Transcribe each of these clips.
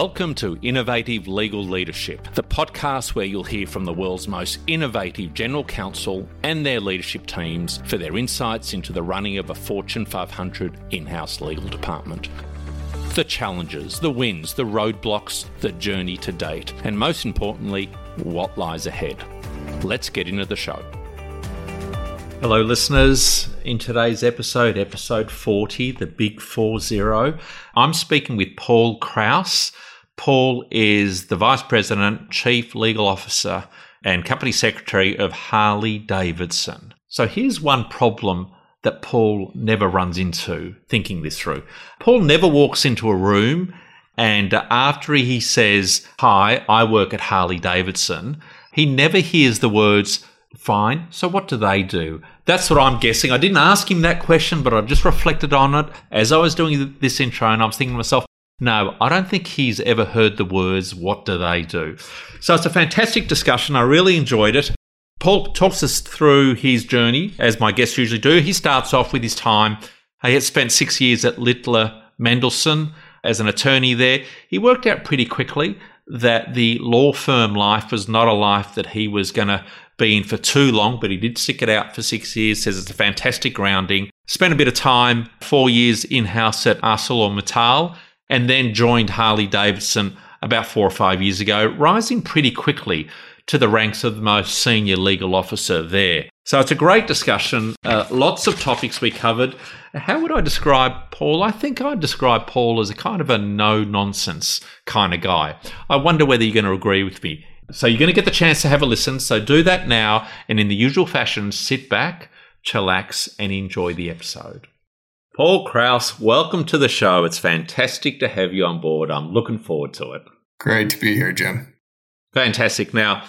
Welcome to Innovative Legal Leadership, the podcast where you'll hear from the world's most innovative general counsel and their leadership teams for their insights into the running of a Fortune 500 in house legal department. The challenges, the wins, the roadblocks, the journey to date, and most importantly, what lies ahead. Let's get into the show. Hello, listeners. In today's episode, episode 40, the Big 40, I'm speaking with Paul Krause. Paul is the Vice President, Chief Legal Officer, and Company Secretary of Harley Davidson. So here's one problem that Paul never runs into thinking this through. Paul never walks into a room and after he says, Hi, I work at Harley Davidson, he never hears the words, Fine. So what do they do? That's what I'm guessing. I didn't ask him that question, but I just reflected on it as I was doing this intro and I was thinking to myself, no, I don't think he's ever heard the words, what do they do? So it's a fantastic discussion. I really enjoyed it. Paul talks us through his journey, as my guests usually do. He starts off with his time. He had spent six years at Littler Mendelson as an attorney there. He worked out pretty quickly that the law firm life was not a life that he was going to be in for too long, but he did stick it out for six years, says it's a fantastic grounding. Spent a bit of time, four years in house at ArcelorMittal, and then joined Harley Davidson about four or five years ago, rising pretty quickly to the ranks of the most senior legal officer there. So it's a great discussion, uh, lots of topics we covered. How would I describe Paul? I think I'd describe Paul as a kind of a no nonsense kind of guy. I wonder whether you're going to agree with me. So you're going to get the chance to have a listen. So do that now. And in the usual fashion, sit back, chillax, and enjoy the episode. Paul Krause, welcome to the show. It's fantastic to have you on board. I'm looking forward to it. Great to be here, Jim. Fantastic. Now,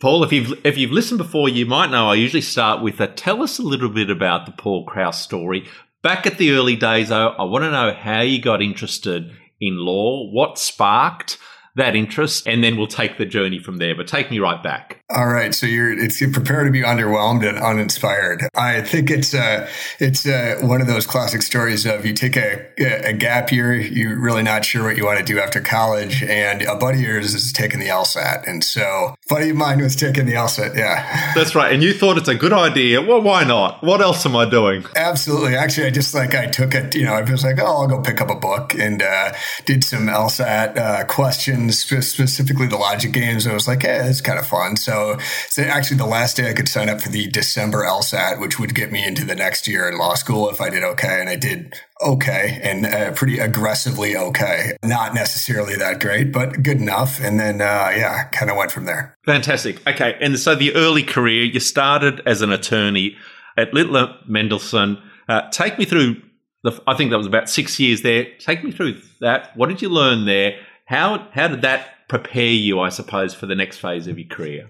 Paul, if you've if you've listened before, you might know I usually start with a tell us a little bit about the Paul Krause story. Back at the early days, though, I want to know how you got interested in law, what sparked that interest, and then we'll take the journey from there. But take me right back. All right, so you're it's you prepare to be underwhelmed and uninspired. I think it's uh, it's uh, one of those classic stories of you take a, a gap year, you're really not sure what you want to do after college, and a buddy of yours is taking the LSAT, and so buddy of mine was taking the LSAT. Yeah, that's right. And you thought it's a good idea. Well, why not? What else am I doing? Absolutely. Actually, I just like I took it. You know, I was like, oh, I'll go pick up a book and uh, did some LSAT uh, questions, specifically the logic games. I was like, hey, it's kind of fun. So so, actually the last day I could sign up for the December LSAT, which would get me into the next year in law school if I did okay. And I did okay and uh, pretty aggressively okay. Not necessarily that great, but good enough. And then, uh, yeah, kind of went from there. Fantastic. Okay. And so the early career, you started as an attorney at Littler Mendelson. Uh, take me through the, I think that was about six years there. Take me through that. What did you learn there? How, how did that prepare you, I suppose, for the next phase of your career?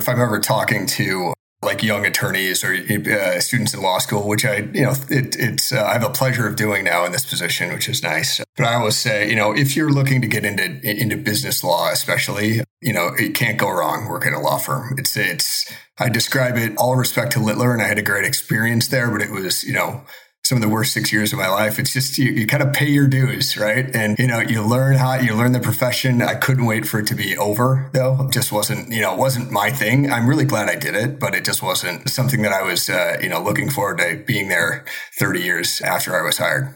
If I'm ever talking to like young attorneys or uh, students in law school, which I, you know, it, it's uh, I have a pleasure of doing now in this position, which is nice. But I always say, you know, if you're looking to get into into business law, especially, you know, it can't go wrong working in a law firm. It's it's I describe it all respect to Littler, and I had a great experience there, but it was, you know, some of the worst six years of my life. It's just you, you kind of pay your dues, right? And you know, you learn how you learn the profession. I couldn't wait for it to be over, though. It just wasn't, you know, wasn't my thing. I'm really glad I did it, but it just wasn't something that I was, uh, you know, looking forward to being there 30 years after I was hired.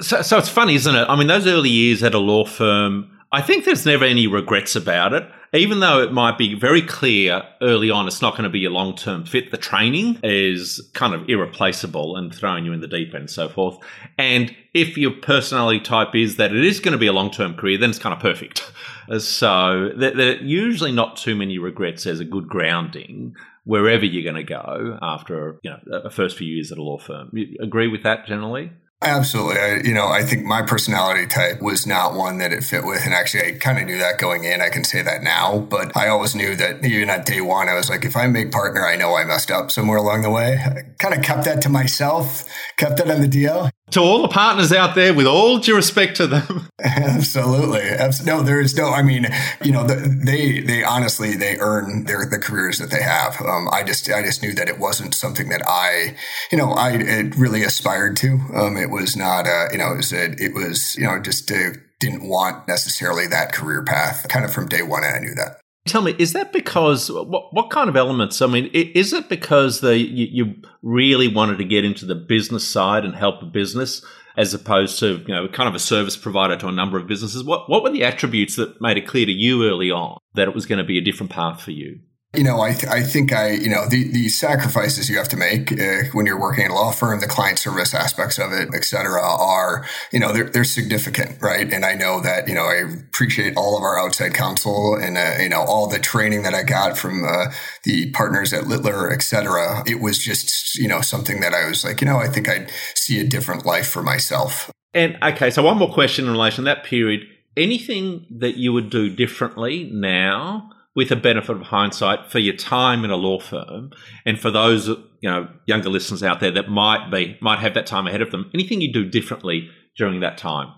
So, so it's funny, isn't it? I mean, those early years at a law firm, I think there's never any regrets about it even though it might be very clear early on it's not going to be a long term fit, the training is kind of irreplaceable and throwing you in the deep end and so forth. And if your personality type is that it is going to be a long term career, then it's kind of perfect. So there usually not too many regrets as a good grounding wherever you're going to go after you know a first few years at a law firm. You agree with that generally? Absolutely. I, you know, I think my personality type was not one that it fit with. And actually, I kind of knew that going in. I can say that now, but I always knew that even at day one, I was like, if I make partner, I know I messed up somewhere along the way. I kind of kept that to myself, kept that on the DL to all the partners out there, with all due respect to them. Absolutely. No, there is no. I mean, you know, they they honestly they earn their the careers that they have. Um, I just I just knew that it wasn't something that I, you know, I really aspired to. Um, it was not. Uh, you know, it was a, it was you know just to didn't want necessarily that career path kind of from day one. I knew that. Tell me, is that because what, what kind of elements? I mean, is it because the you, you, really wanted to get into the business side and help a business, as opposed to you know kind of a service provider to a number of businesses? What what were the attributes that made it clear to you early on that it was going to be a different path for you? You know, I, th- I think I, you know, the, the sacrifices you have to make uh, when you're working at a law firm, the client service aspects of it, et cetera, are, you know, they're, they're significant, right? And I know that, you know, I appreciate all of our outside counsel and, uh, you know, all the training that I got from uh, the partners at Littler, et cetera. It was just, you know, something that I was like, you know, I think I'd see a different life for myself. And okay, so one more question in relation to that period. Anything that you would do differently now? With a benefit of hindsight for your time in a law firm and for those you know younger listeners out there that might be might have that time ahead of them. Anything you'd do differently during that time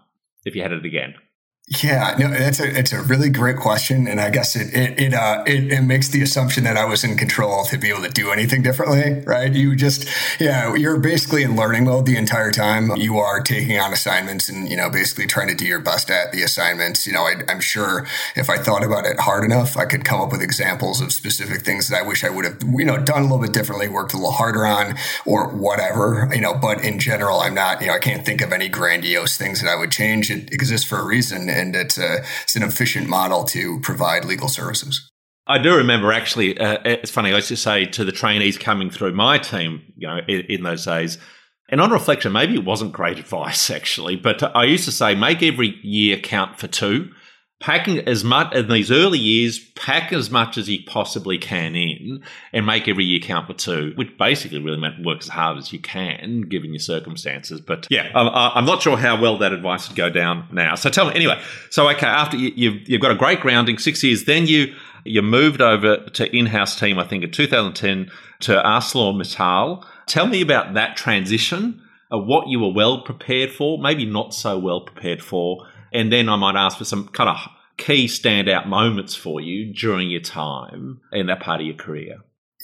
if you had it again yeah, no, it's a it's a really great question, and I guess it it it, uh, it it makes the assumption that I was in control to be able to do anything differently, right? You just yeah, you're basically in learning mode the entire time. You are taking on assignments and you know basically trying to do your best at the assignments. You know, I, I'm sure if I thought about it hard enough, I could come up with examples of specific things that I wish I would have you know done a little bit differently, worked a little harder on, or whatever. You know, but in general, I'm not you know I can't think of any grandiose things that I would change. It exists for a reason and it's a it's an efficient model to provide legal services. I do remember actually. Uh, it's funny. I used to say to the trainees coming through my team, you know, in, in those days, and on reflection, maybe it wasn't great advice actually, but I used to say make every year count for two packing as much in these early years, pack as much as you possibly can in and make every year count for two, which basically really meant work as hard as you can given your circumstances. But yeah, um, I'm not sure how well that advice would go down now. So tell me anyway. So okay, after you, you've you've got a great grounding, six years, then you you moved over to in-house team. I think in 2010 to ArcelorMittal. Tell me about that transition. Of what you were well prepared for, maybe not so well prepared for, and then I might ask for some kind of key standout moments for you during your time in that part of your career.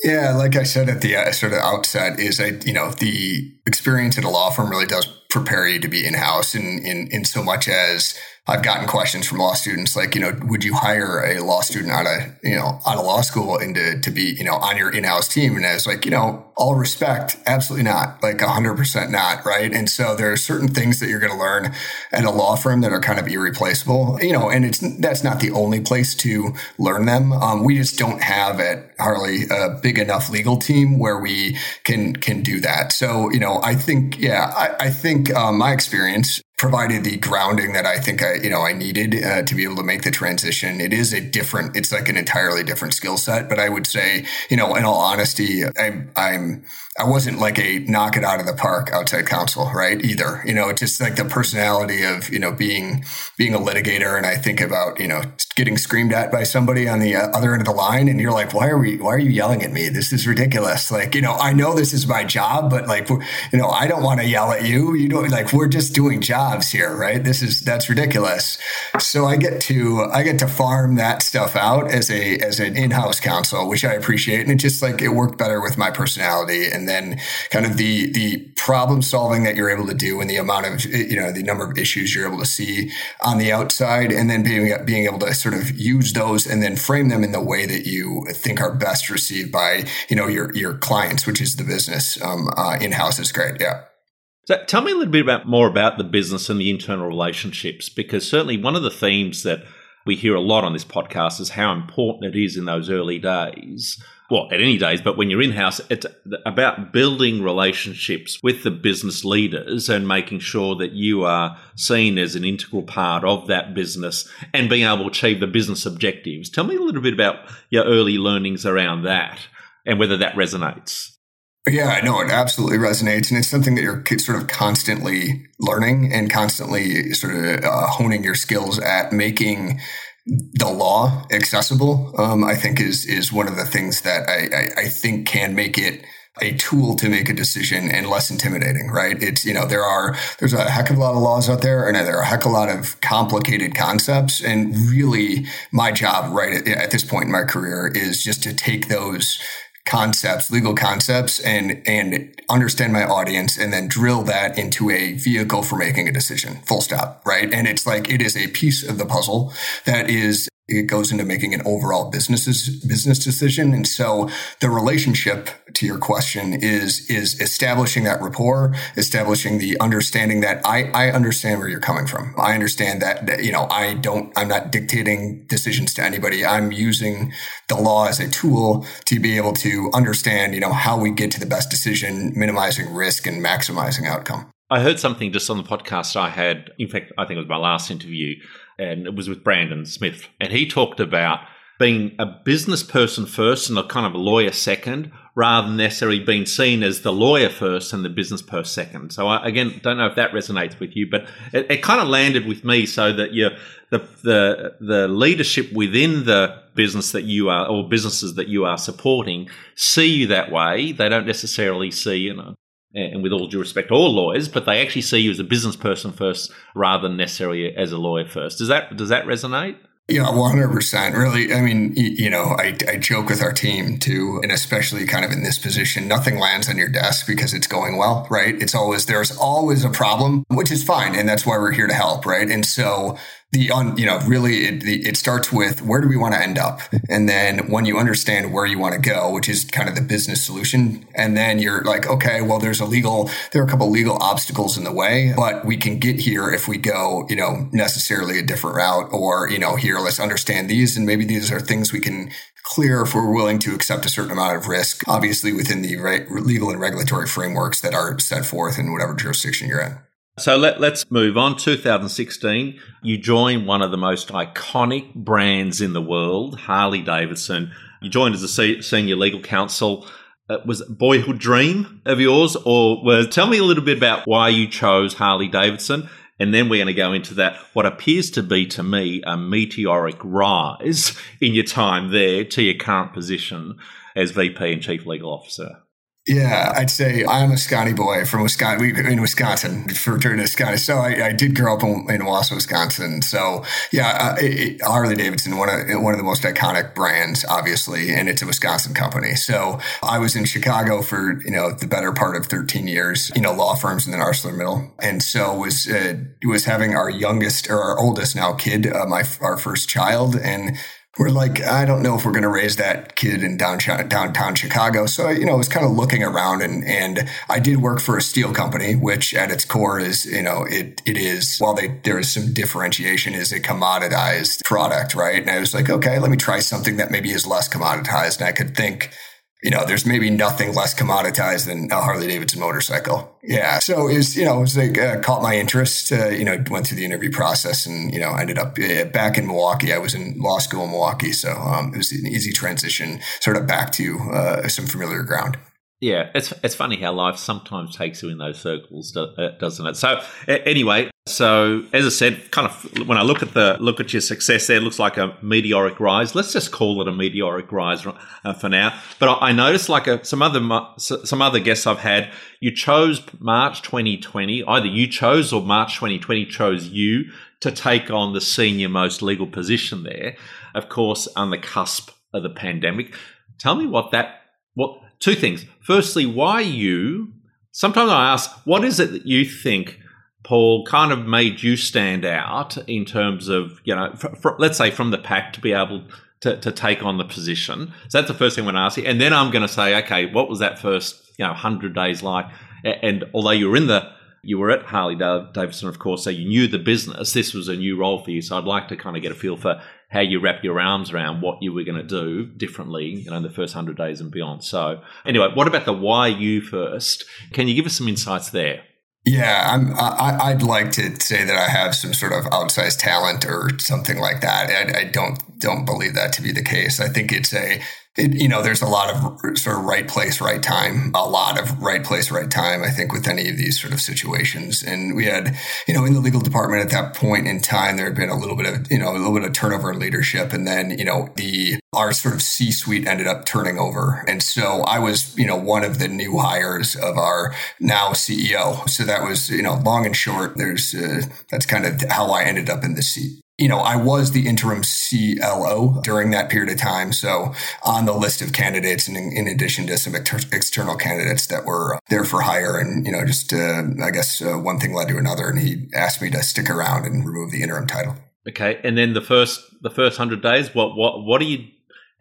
Yeah, like I said at the uh, sort of outset, is I you know the experience at a law firm really does prepare you to be in house in in in so much as I've gotten questions from law students like, you know, would you hire a law student out of, you know, out of law school and to, to be, you know, on your in-house team? And I was like, you know, all respect, absolutely not, like hundred percent not. Right. And so there are certain things that you're going to learn at a law firm that are kind of irreplaceable, you know, and it's, that's not the only place to learn them. Um, we just don't have at Harley a big enough legal team where we can, can do that. So, you know, I think, yeah, I, I think um, my experience provided the grounding that I think I, you know, I needed uh, to be able to make the transition. It is a different, it's like an entirely different skill set. But I would say, you know, in all honesty, I, I'm I wasn't like a knock it out of the park outside counsel, right? Either, you know, just like the personality of, you know, being, being a litigator. And I think about, you know, getting screamed at by somebody on the uh, other end of the line. And you're like, why are we, why are you yelling at me? This is ridiculous. Like, you know, I know this is my job, but like, you know, I don't want to yell at you. You know, like we're just doing jobs here, right? This is, that's ridiculous. So I get to, I get to farm that stuff out as a, as an in-house counsel, which I appreciate. And it just like, it worked better with my personality. And then kind of the the problem solving that you're able to do and the amount of you know the number of issues you're able to see on the outside and then being being able to sort of use those and then frame them in the way that you think are best received by you know your your clients which is the business um, uh, in-house is great yeah so tell me a little bit about more about the business and the internal relationships because certainly one of the themes that we hear a lot on this podcast is how important it is in those early days well, at any days, but when you're in house, it's about building relationships with the business leaders and making sure that you are seen as an integral part of that business and being able to achieve the business objectives. Tell me a little bit about your early learnings around that and whether that resonates. Yeah, I know it absolutely resonates, and it's something that you're sort of constantly learning and constantly sort of uh, honing your skills at making the law accessible, um, I think is is one of the things that I, I, I, think can make it a tool to make a decision and less intimidating, right? It's, you know, there are, there's a heck of a lot of laws out there and there are a heck of a lot of complicated concepts. And really my job right at, at this point in my career is just to take those concepts, legal concepts, and and understand my audience, and then drill that into a vehicle for making a decision. Full stop. Right. And it's like it is a piece of the puzzle that is it goes into making an overall business business decision. And so the relationship to your question is is establishing that rapport, establishing the understanding that I, I understand where you're coming from. I understand that, that you know I don't I'm not dictating decisions to anybody. I'm using the law as a tool to be able to understand you know how we get to the best decision, minimizing risk and maximizing outcome. I heard something just on the podcast I had. In fact, I think it was my last interview and it was with Brandon Smith. And he talked about being a business person first and a kind of a lawyer second, rather than necessarily being seen as the lawyer first and the business person second. So I, again, don't know if that resonates with you, but it, it kind of landed with me so that you the the the leadership within the business that you are or businesses that you are supporting see you that way. They don't necessarily see you know and with all due respect, all lawyers, but they actually see you as a business person first rather than necessarily as a lawyer first. Does that does that resonate? Yeah, 100%. Really, I mean, you know, I, I joke with our team too, and especially kind of in this position, nothing lands on your desk because it's going well, right? It's always, there's always a problem, which is fine. And that's why we're here to help, right? And so the on you know really it, it starts with where do we want to end up? And then when you understand where you want to go which is kind of the business solution and then you're like okay well there's a legal there are a couple legal obstacles in the way but we can get here if we go you know necessarily a different route or you know here let's understand these and maybe these are things we can clear if we're willing to accept a certain amount of risk obviously within the right legal and regulatory frameworks that are set forth in whatever jurisdiction you're in so let, us move on. 2016, you joined one of the most iconic brands in the world, Harley Davidson. You joined as a senior legal counsel. Uh, was it boyhood dream of yours, or well, tell me a little bit about why you chose Harley Davidson, and then we're going to go into that. What appears to be to me a meteoric rise in your time there to your current position as VP and Chief Legal Officer. Yeah, I'd say I'm a Scotty boy from Wisconsin. In Wisconsin, for to Scotty. So I, I, did grow up in, in Wausau, Wisconsin. So yeah, uh, Harley Davidson, one of one of the most iconic brands, obviously, and it's a Wisconsin company. So I was in Chicago for you know the better part of 13 years. You know, law firms and then ArcelorMittal, and so was uh, was having our youngest or our oldest now kid, uh, my our first child, and we're like, I don't know if we're going to raise that kid in downtown, downtown Chicago. So, you know, I was kind of looking around and, and I did work for a steel company, which at its core is, you know, it, it is, while they, there is some differentiation, is a commoditized product, right? And I was like, okay, let me try something that maybe is less commoditized. And I could think, you know, there's maybe nothing less commoditized than a Harley Davidson motorcycle. Yeah. So it was, you know, it was like, uh, caught my interest, uh, you know, went through the interview process and, you know, ended up uh, back in Milwaukee. I was in law school in Milwaukee. So um, it was an easy transition sort of back to uh, some familiar ground. Yeah, it's it's funny how life sometimes takes you in those circles, uh, doesn't it? So anyway, so as I said, kind of when I look at the look at your success there, looks like a meteoric rise. Let's just call it a meteoric rise uh, for now. But I noticed like a, some other some other guests I've had, you chose March 2020. Either you chose or March 2020 chose you to take on the senior most legal position there. Of course, on the cusp of the pandemic. Tell me what that what two things. Firstly, why you? Sometimes I ask, what is it that you think, Paul, kind of made you stand out in terms of, you know, for, for, let's say from the pack to be able to, to take on the position? So that's the first thing I'm going to ask you. And then I'm going to say, okay, what was that first, you know, 100 days like? And although you were in the you were at Harley Davidson, of course, so you knew the business. This was a new role for you. So I'd like to kind of get a feel for how you wrap your arms around what you were going to do differently, you know, in the first 100 days and beyond. So anyway, what about the why you first? Can you give us some insights there? Yeah, I'm, I, would like to say that I have some sort of outsized talent or something like that. I, I don't don't believe that to be the case. I think it's a it, you know, there's a lot of sort of right place, right time, a lot of right place, right time, I think, with any of these sort of situations. And we had, you know, in the legal department at that point in time, there had been a little bit of, you know, a little bit of turnover in leadership. And then, you know, the, our sort of C suite ended up turning over. And so I was, you know, one of the new hires of our now CEO. So that was, you know, long and short, there's, uh, that's kind of how I ended up in the seat. You know, I was the interim CLO during that period of time. So on the list of candidates, and in, in addition to some ex- external candidates that were there for hire, and you know, just uh, I guess uh, one thing led to another, and he asked me to stick around and remove the interim title. Okay, and then the first the first hundred days, what what what do you?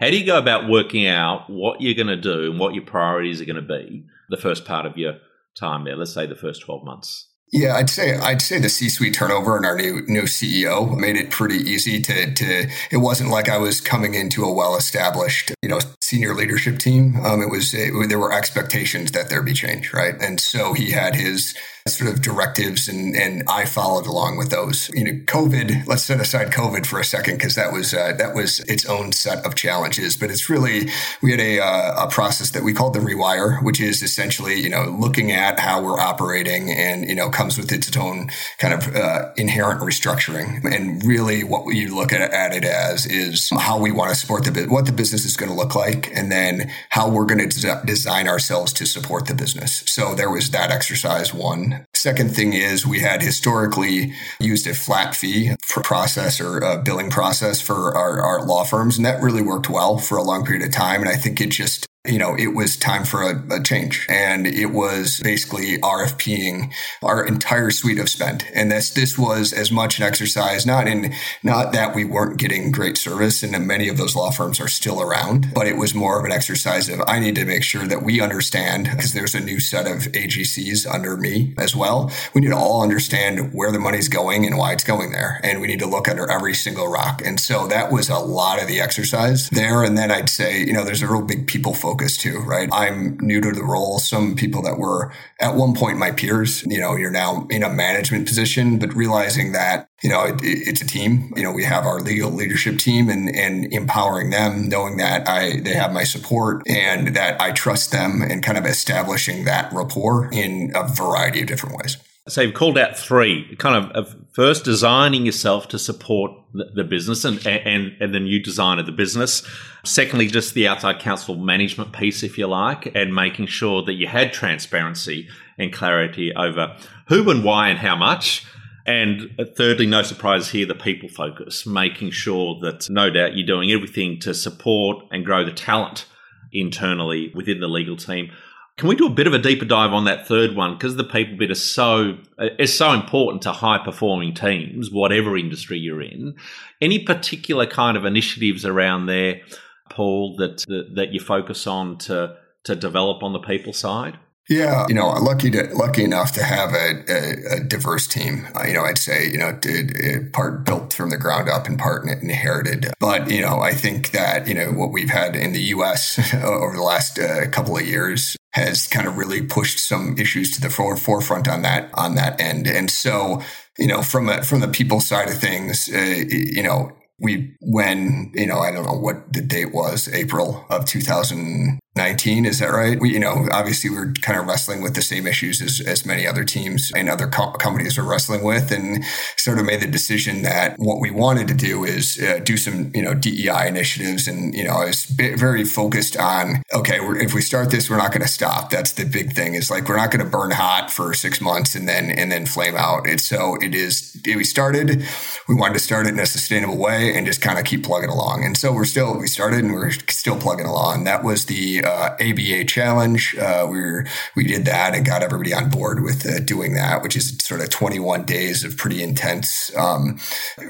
How do you go about working out what you're going to do and what your priorities are going to be the first part of your time there? Let's say the first twelve months. Yeah, I'd say I'd say the C-suite turnover and our new new CEO made it pretty easy to to. It wasn't like I was coming into a well-established, you know, senior leadership team. Um, it was it, there were expectations that there be change, right? And so he had his sort of directives and, and I followed along with those. You know, COVID, let's set aside COVID for a second because that was uh, that was its own set of challenges. But it's really we had a, uh, a process that we called the rewire, which is essentially you know looking at how we're operating and you know comes with its own kind of uh, inherent restructuring. And really, what you look at, at it as is how we want to support the what the business is going to look like, and then how we're going to des- design ourselves to support the business. So there was that exercise one. Second thing is we had historically used a flat fee for process or a uh, billing process for our, our law firms. And that really worked well for a long period of time. And I think it just you know, it was time for a, a, change. And it was basically RFPing our entire suite of spend. And this, this was as much an exercise, not in, not that we weren't getting great service and many of those law firms are still around, but it was more of an exercise of I need to make sure that we understand because there's a new set of AGCs under me as well. We need to all understand where the money's going and why it's going there. And we need to look under every single rock. And so that was a lot of the exercise there. And then I'd say, you know, there's a real big people focus focus too, right? I'm new to the role. Some people that were at one point my peers, you know, you're now in a management position, but realizing that, you know, it, it's a team. You know, we have our legal leadership team and, and empowering them, knowing that I, they have my support and that I trust them and kind of establishing that rapport in a variety of different ways. So you've called out three, kind of, first designing yourself to support the, business and, and, and the new design of the business. Secondly, just the outside counsel management piece, if you like, and making sure that you had transparency and clarity over who and why and how much. And thirdly, no surprise here, the people focus, making sure that no doubt you're doing everything to support and grow the talent internally within the legal team can we do a bit of a deeper dive on that third one because the people bit is so is so important to high performing teams, whatever industry you're in. Any particular kind of initiatives around there, Paul, that that, that you focus on to to develop on the people side? Yeah, you know, lucky to lucky enough to have a, a, a diverse team. Uh, you know, I'd say you know, did uh, part built from the ground up and part inherited. But you know, I think that you know what we've had in the U.S. over the last uh, couple of years has kind of really pushed some issues to the forefront on that on that end. And so, you know, from a, from the people side of things, uh, you know, we when you know I don't know what the date was, April of 2000 19 is that right? We you know obviously we're kind of wrestling with the same issues as, as many other teams and other co- companies are wrestling with and sort of made the decision that what we wanted to do is uh, do some you know dei initiatives and you know i was very focused on okay if we start this we're not going to stop. That's the big thing. Is like we're not going to burn hot for six months and then and then flame out. It's so it is we started we wanted to start it in a sustainable way and just kind of keep plugging along. And so we're still we started and we're still plugging along. That was the uh, ABA challenge. Uh, we were, we did that and got everybody on board with uh, doing that, which is sort of 21 days of pretty intense um,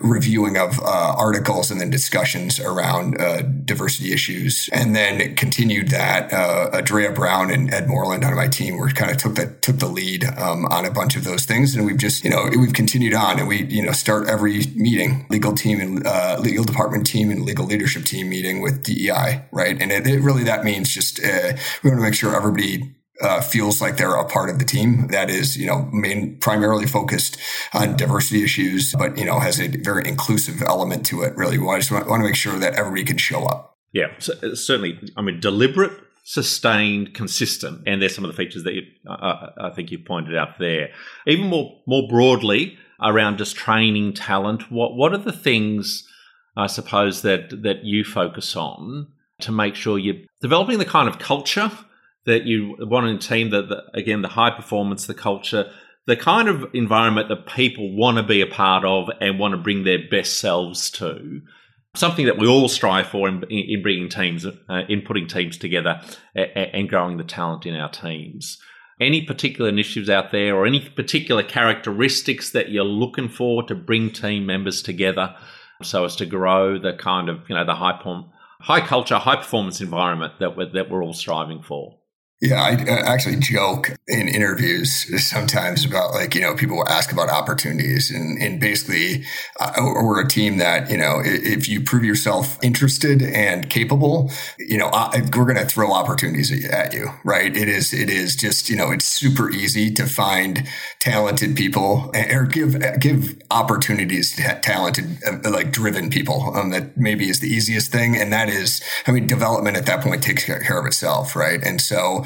reviewing of uh, articles and then discussions around uh, diversity issues. And then continued that. Uh, Adrea Brown and Ed Moreland on my team were kind of took the took the lead um, on a bunch of those things, and we've just you know we've continued on, and we you know start every meeting, legal team and legal department team and legal leadership team meeting with DEI, right? And it, it really that means just uh, we want to make sure everybody uh, feels like they're a part of the team that is, you know, main primarily focused on diversity issues, but you know has a very inclusive element to it. Really, we just want, want to make sure that everybody can show up. Yeah, so, uh, certainly. I mean, deliberate, sustained, consistent, and there's some of the features that you, uh, I think you pointed out there. Even more more broadly around just training talent, what what are the things I suppose that that you focus on to make sure you're developing the kind of culture that you want in a team that, again, the high performance, the culture, the kind of environment that people want to be a part of and want to bring their best selves to. Something that we all strive for in, in bringing teams, uh, in putting teams together and, and growing the talent in our teams. Any particular initiatives out there or any particular characteristics that you're looking for to bring team members together so as to grow the kind of, you know, the high, high culture, high performance environment that we're, that we're all striving for? Yeah, I actually joke in interviews sometimes about like, you know, people will ask about opportunities and, and basically uh, we're a team that, you know, if you prove yourself interested and capable, you know, we're going to throw opportunities at you, right? It is, it is just, you know, it's super easy to find talented people or give, give opportunities to talented, uh, like driven people. Um, that maybe is the easiest thing. And that is, I mean, development at that point takes care of itself, right? And so,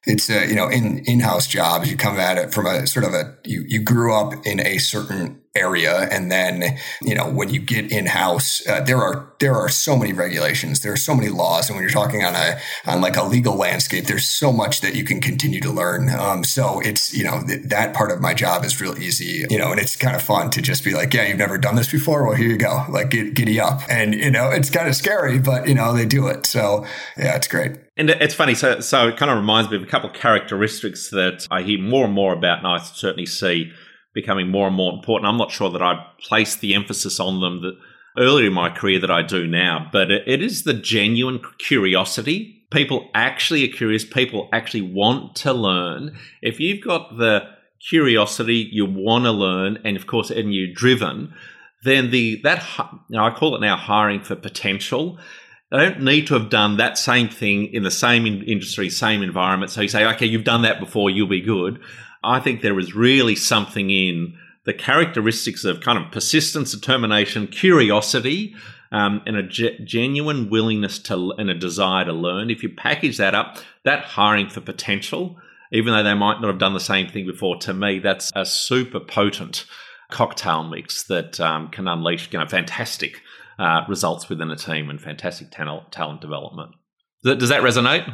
it's a, you know, in in-house jobs, you come at it from a sort of a, you, you grew up in a certain area. And then, you know, when you get in house, uh, there are, there are so many regulations. There are so many laws. And when you're talking on a, on like a legal landscape, there's so much that you can continue to learn. Um, so it's, you know, th- that part of my job is real easy, you know, and it's kind of fun to just be like, yeah, you've never done this before. Well, here you go. Like get, giddy up. And, you know, it's kind of scary, but you know, they do it. So yeah, it's great. And it's funny. So, so it kind of reminds me of couple of characteristics that I hear more and more about, and I certainly see becoming more and more important. I'm not sure that I place the emphasis on them that earlier in my career that I do now, but it, is the genuine curiosity. People actually are curious. People actually want to learn. If you've got the curiosity, you want to learn, and of course, and you're driven, then the that you know, I call it now hiring for potential. They don't need to have done that same thing in the same industry, same environment. So you say, okay, you've done that before, you'll be good. I think there is really something in the characteristics of kind of persistence, determination, curiosity, um, and a ge- genuine willingness to and a desire to learn. If you package that up, that hiring for potential, even though they might not have done the same thing before, to me, that's a super potent cocktail mix that um, can unleash you know, fantastic uh, results within a team and fantastic talent, talent development. Does that resonate?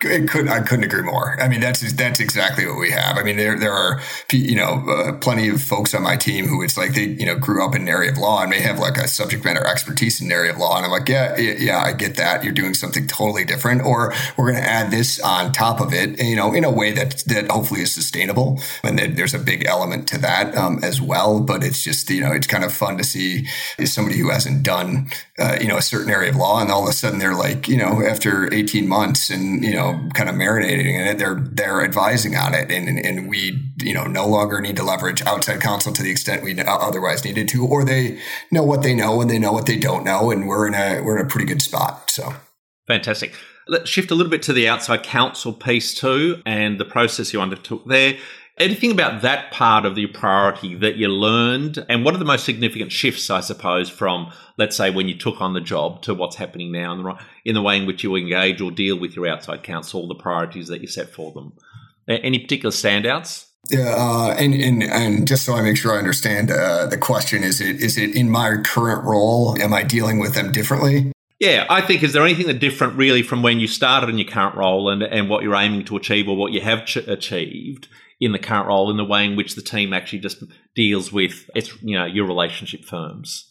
It could I couldn't agree more. I mean, that's that's exactly what we have. I mean, there there are you know uh, plenty of folks on my team who it's like they you know grew up in an area of law and may have like a subject matter expertise in an area of law, and I'm like, yeah, yeah, I get that. You're doing something totally different, or we're going to add this on top of it, you know, in a way that that hopefully is sustainable. And there's a big element to that um, as well. But it's just you know it's kind of fun to see somebody who hasn't done uh, you know a certain area of law, and all of a sudden they're like you know after 18 months and you know know, kind of marinating in it. They're they're advising on it, and and we you know no longer need to leverage outside counsel to the extent we uh, otherwise needed to, or they know what they know and they know what they don't know, and we're in a we're in a pretty good spot. So fantastic. Let's shift a little bit to the outside counsel piece too, and the process you undertook there. Anything about that part of the priority that you learned, and what are the most significant shifts, I suppose, from let's say when you took on the job to what's happening now in the, in the way in which you engage or deal with your outside counsel, the priorities that you set for them? Any particular standouts? Yeah, uh, and, and and just so I make sure I understand uh, the question, is it is it in my current role? Am I dealing with them differently? Yeah, I think is there anything that different really from when you started in your current role and and what you're aiming to achieve or what you have ch- achieved? In the current role in the way in which the team actually just deals with its you know your relationship firms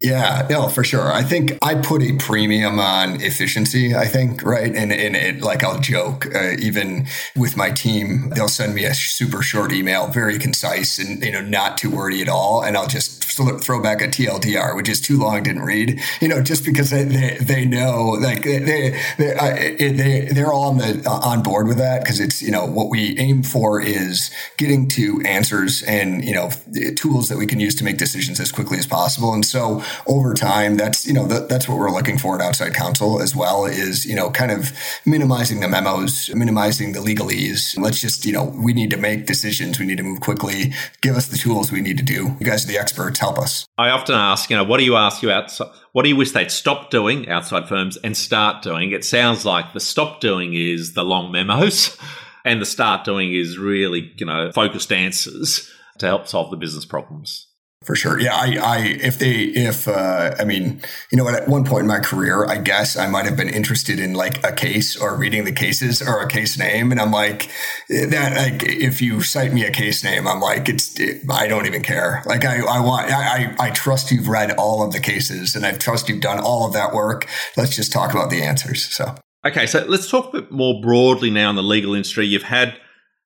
yeah, no, for sure. I think I put a premium on efficiency, I think, right? And, and it, like I'll joke, uh, even with my team, they'll send me a super short email, very concise and, you know, not too wordy at all. And I'll just throw back a TLDR, which is too long, didn't read, you know, just because they, they, they know, like they, they, they, they, they're all on the, on board with that. Cause it's, you know, what we aim for is getting to answers and, you know, tools that we can use to make decisions as quickly as possible. And so, over time, that's you know that, that's what we're looking for at outside counsel as well. Is you know kind of minimizing the memos, minimizing the legalese. Let's just you know we need to make decisions. We need to move quickly. Give us the tools we need to do. You guys are the experts. Help us. I often ask, you know, what do you ask you outside? What do you wish they'd stop doing outside firms and start doing? It sounds like the stop doing is the long memos. And the start doing is really, you know, focused answers to help solve the business problems. For sure. Yeah. I, I, if they, if, uh, I mean, you know, at one point in my career, I guess I might have been interested in like a case or reading the cases or a case name. And I'm like, that, like, if you cite me a case name, I'm like, it's, it, I don't even care. Like, I, I want, I, I trust you've read all of the cases and I trust you've done all of that work. Let's just talk about the answers. So, okay. So let's talk a bit more broadly now in the legal industry. You've had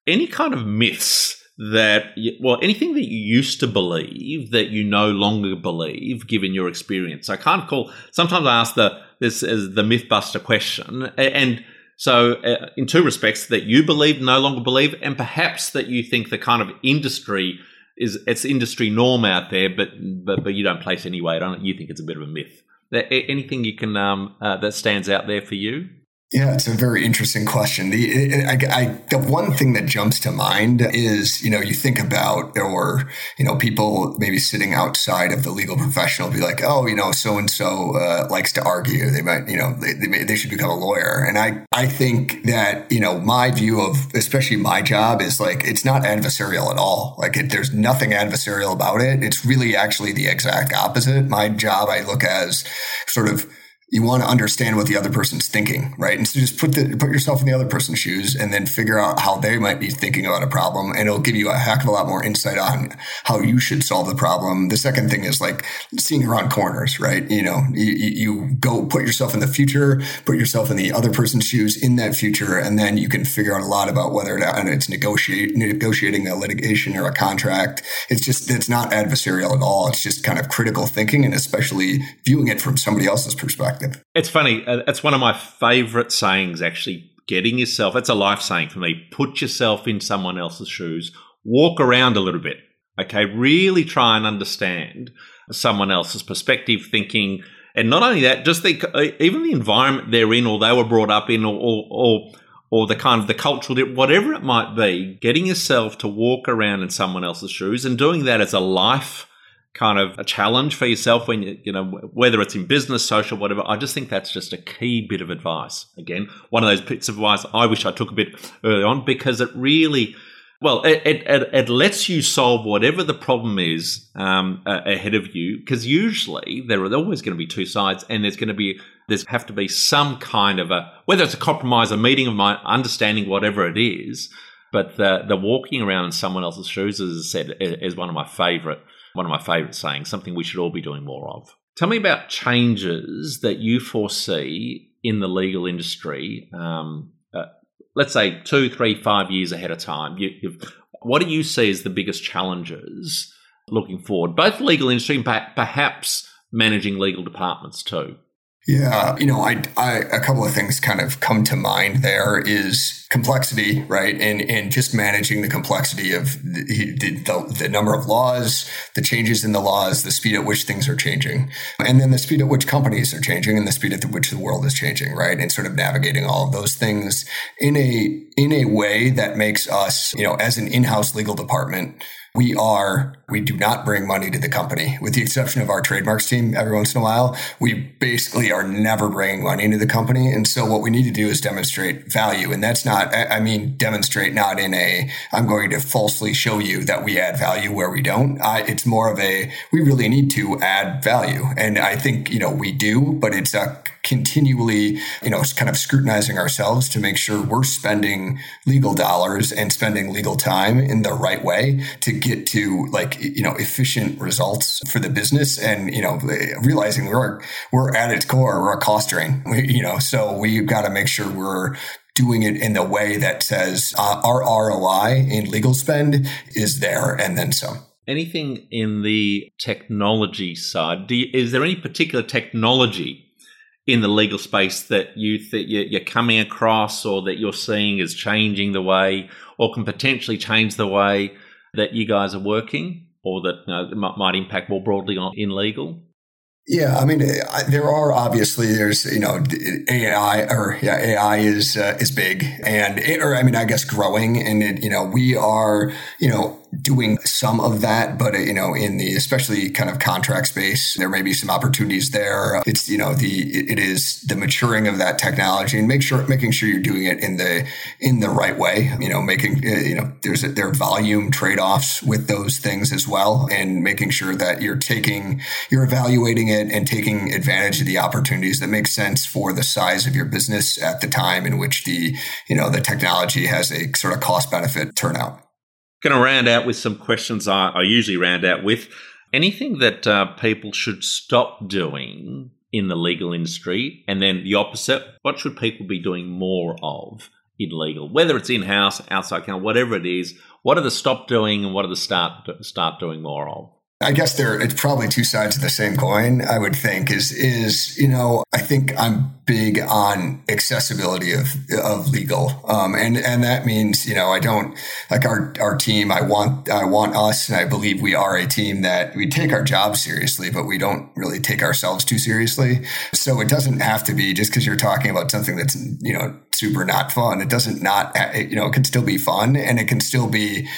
any kind of myths that, well, anything that you used to believe that you no longer believe, given your experience. I can't call. Sometimes I ask the this is the MythBuster question, and so uh, in two respects, that you believe no longer believe, and perhaps that you think the kind of industry is it's industry norm out there, but but but you don't place any weight on it. You think it's a bit of a myth. Anything you can um, uh, that stands out there for you? Yeah, it's a very interesting question. The I, I, the one thing that jumps to mind is you know you think about or you know people maybe sitting outside of the legal professional be like oh you know so and so likes to argue. They might you know they, they, they should become a lawyer. And I I think that you know my view of especially my job is like it's not adversarial at all. Like it, there's nothing adversarial about it. It's really actually the exact opposite. My job I look as sort of you want to understand what the other person's thinking, right? And so just put the put yourself in the other person's shoes and then figure out how they might be thinking about a problem. And it'll give you a heck of a lot more insight on how you should solve the problem. The second thing is like seeing around corners, right? You know, you, you go put yourself in the future, put yourself in the other person's shoes in that future, and then you can figure out a lot about whether it's negotiate negotiating a litigation or a contract. It's just it's not adversarial at all. It's just kind of critical thinking and especially viewing it from somebody else's perspective perspective. It's funny. Uh, it's one of my favorite sayings, actually. Getting yourself, it's a life saying for me. Put yourself in someone else's shoes, walk around a little bit. Okay. Really try and understand someone else's perspective, thinking, and not only that, just the, uh, even the environment they're in or they were brought up in or, or, or or the kind of the cultural, whatever it might be, getting yourself to walk around in someone else's shoes and doing that as a life kind of a challenge for yourself when you, you know, whether it's in business, social, whatever. I just think that's just a key bit of advice. Again, one of those bits of advice I wish I took a bit early on because it really, well, it, it, it lets you solve whatever the problem is um, ahead of you because usually there are always going to be two sides and there's going to be, there's have to be some kind of a, whether it's a compromise, a meeting of my understanding, whatever it is. But the, the walking around in someone else's shoes, as I said, is one of my favorite one of my favorite sayings, something we should all be doing more of. Tell me about changes that you foresee in the legal industry. Um, uh, let's say two, three, five years ahead of time. You, what do you see as the biggest challenges looking forward, both legal industry and perhaps managing legal departments too? Yeah, you know, I, I, a couple of things kind of come to mind. There is complexity, right, and and just managing the complexity of the, the, the number of laws, the changes in the laws, the speed at which things are changing, and then the speed at which companies are changing, and the speed at which the world is changing, right, and sort of navigating all of those things in a in a way that makes us, you know, as an in-house legal department we are, we do not bring money to the company, with the exception of our trademarks team every once in a while. We basically are never bringing money into the company. And so what we need to do is demonstrate value. And that's not, I mean, demonstrate not in a, I'm going to falsely show you that we add value where we don't. I, it's more of a, we really need to add value. And I think, you know, we do, but it's a continually, you know, kind of scrutinizing ourselves to make sure we're spending legal dollars and spending legal time in the right way to get to like, you know, efficient results for the business and, you know, realizing we're, we're at its core, we're a cost drain, we, you know, so we've got to make sure we're doing it in the way that says uh, our ROI in legal spend is there and then some. Anything in the technology side? You, is there any particular technology in the legal space that you that you're coming across or that you're seeing is changing the way or can potentially change the way that you guys are working or that you know, might impact more broadly on in legal? Yeah, I mean, there are obviously there's you know AI or yeah AI is uh, is big and it, or I mean I guess growing and it, you know we are you know doing some of that, but you know, in the especially kind of contract space, there may be some opportunities there. It's you know the it is the maturing of that technology and make sure making sure you're doing it in the in the right way. You know, making uh, you know there's a, there are volume trade offs with those things as well, and making sure that you're taking you're evaluating it and taking advantage of the opportunities that make sense for the size of your business at the time in which the you know the technology has a sort of cost benefit turnout. Going to round out with some questions I, I usually round out with. Anything that uh, people should stop doing in the legal industry, and then the opposite, what should people be doing more of in legal, whether it's in house, outside account, whatever it is? What are the stop doing, and what are the start start doing more of? I guess there it's probably two sides of the same coin, I would think, is is, you know, I think I'm big on accessibility of of legal. Um, and and that means, you know, I don't like our our team, I want I want us and I believe we are a team that we take our job seriously, but we don't really take ourselves too seriously. So it doesn't have to be just because you're talking about something that's, you know, super not fun. It doesn't not, you know, it can still be fun and it can still be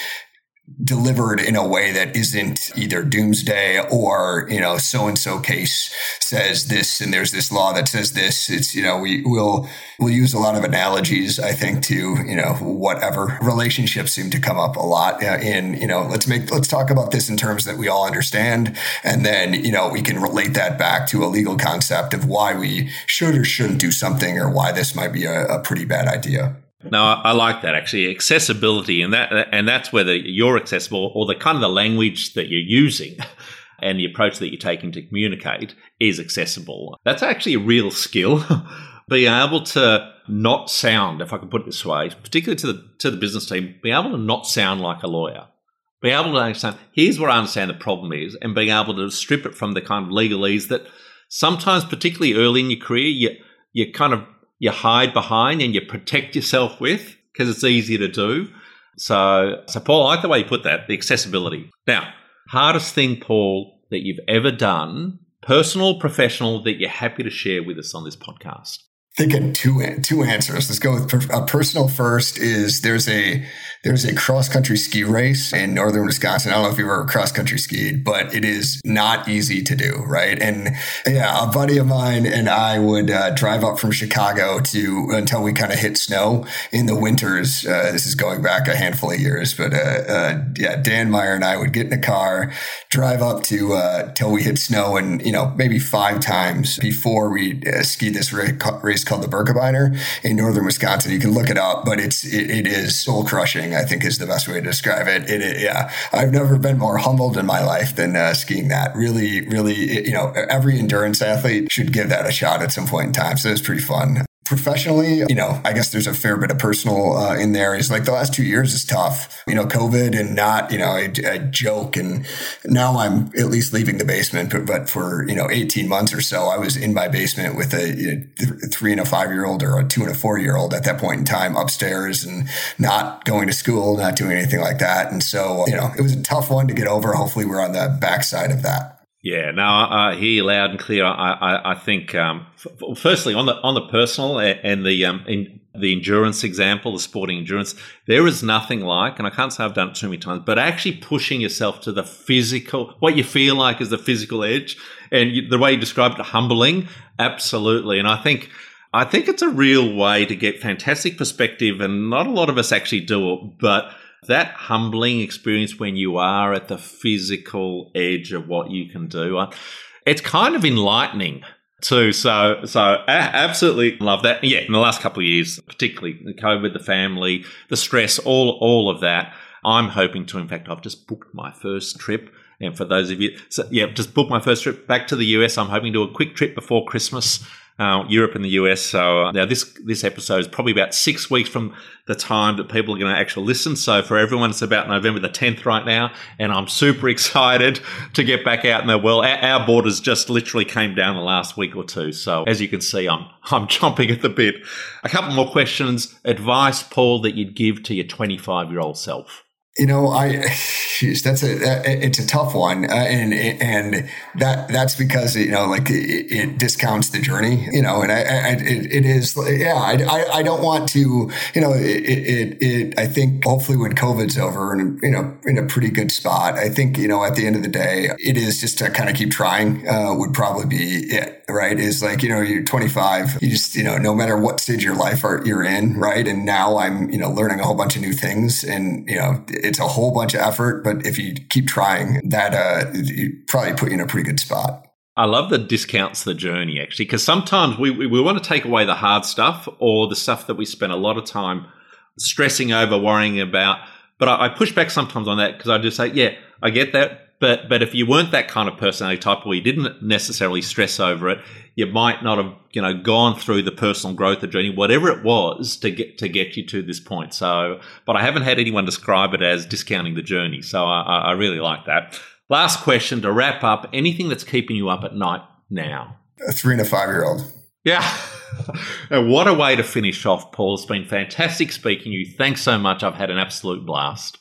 delivered in a way that isn't either doomsday or you know so and so case says this and there's this law that says this. It's you know we will we'll use a lot of analogies i think to you know whatever. Relationships seem to come up a lot uh, in you know let's make let's talk about this in terms that we all understand. And then you know we can relate that back to a legal concept of why we should or shouldn't do something or why this might be a, a pretty bad idea no, I, like that actually. Accessibility, and that and that's whether you're accessible or the kind of the language that you're using and the approach that you're taking to communicate is accessible. That's actually a real skill. being able to not sound, if I can put it this way, particularly to the to the business team, being able to not sound like a lawyer. Being able to understand, here's where I understand the problem is, and being able to strip it from the kind of legalese that sometimes, particularly early in your career, you you kind of you hide behind and you protect yourself with because it's easy to do. So, so Paul, I like the way you put that, the accessibility. Now, hardest thing, Paul, that you've ever done, personal, professional, that you're happy to share with us on this podcast? Thinking two two answers. Let's go with per, uh, personal first. Is there's a there's a cross country ski race in northern Wisconsin. I don't know if you've ever cross country skied, but it is not easy to do, right? And yeah, a buddy of mine and I would uh, drive up from Chicago to until we kind of hit snow in the winters. Uh, this is going back a handful of years, but uh, uh, yeah, Dan Meyer and I would get in a car, drive up to uh, till we hit snow, and you know maybe five times before we ski this race called the Birkebeiner in northern Wisconsin. You can look it up, but it's it, it is soul crushing. I think is the best way to describe it. It, it yeah, I've never been more humbled in my life than uh, skiing that. Really, really, you know, every endurance athlete should give that a shot at some point in time. So it was pretty fun professionally, you know, I guess there's a fair bit of personal uh, in there. Is like the last two years is tough, you know, COVID and not, you know, a, a joke. And now I'm at least leaving the basement, but, but, for, you know, 18 months or so, I was in my basement with a, know, three and a five year old or a two and a four year old at that point in time upstairs and not going to school, not doing anything like that. And so, you know, it was a tough one to get over. Hopefully we're on the backside of that. Yeah, no, I, hear you loud and clear. I, I, I think, um, f- firstly, on the on the personal and the um, in the endurance example, the sporting endurance, there is nothing like, and I can't say I've done it too many times, but actually pushing yourself to the physical, what you feel like is the physical edge, and you, the way you described it, humbling, absolutely. And I think. I think it's a real way to get fantastic perspective, and not a lot of us actually do it, but that humbling experience when you are at the physical edge of what you can do, it's kind of enlightening too. So, so I absolutely love that. Yeah, in the last couple of years, particularly the COVID, the family, the stress, all all of that. I'm hoping to. In fact, I've just booked my first trip. And for those of you, so yeah, just booked my first trip back to the US. I'm hoping to do a quick trip before Christmas uh, Europe and the US. So uh, now this this episode is probably about six weeks from the time that people are going to actually listen. So for everyone, it's about November the 10th right now, and I'm super excited to get back out in the world. Our, our borders just literally came down the last week or two. So as you can see, I'm I'm chomping at the bit. A couple more questions. Advice, Paul, that you'd give to your 25 year old self. You know, I geez, that's a it's a tough one, uh, and and that that's because you know, like it, it discounts the journey. You know, and I, I it, it is yeah. I, I don't want to you know it, it it I think hopefully when COVID's over and you know in a pretty good spot. I think you know at the end of the day, it is just to kind of keep trying uh, would probably be it. Right? Is like you know you're 25, you just you know no matter what stage of your life are, you're in, right? And now I'm you know learning a whole bunch of new things, and you know it's a whole bunch of effort, but if you keep trying, that uh, you probably put you in a pretty good spot. I love the discounts the journey actually, because sometimes we, we, we want to take away the hard stuff or the stuff that we spend a lot of time stressing over, worrying about. But I, I push back sometimes on that because I just say, yeah, I get that. But but if you weren't that kind of personality type, or you didn't necessarily stress over it, you might not have you know gone through the personal growth of journey, whatever it was, to get to get you to this point. So, but I haven't had anyone describe it as discounting the journey. So I, I really like that. Last question to wrap up: anything that's keeping you up at night now? A three and a five year old. Yeah. and what a way to finish off, Paul. It's been fantastic speaking to you. Thanks so much. I've had an absolute blast.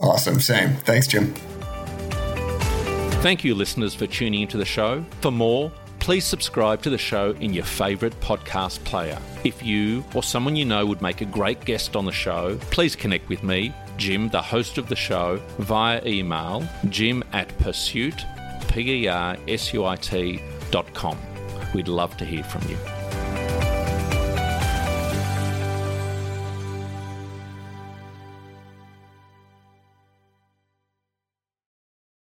Awesome. Same. Thanks, Jim. Thank you, listeners, for tuning into the show. For more, please subscribe to the show in your favourite podcast player. If you or someone you know would make a great guest on the show, please connect with me, Jim, the host of the show, via email, jim at pursuit, P-E-R-S-U-I-T dot com. We'd love to hear from you.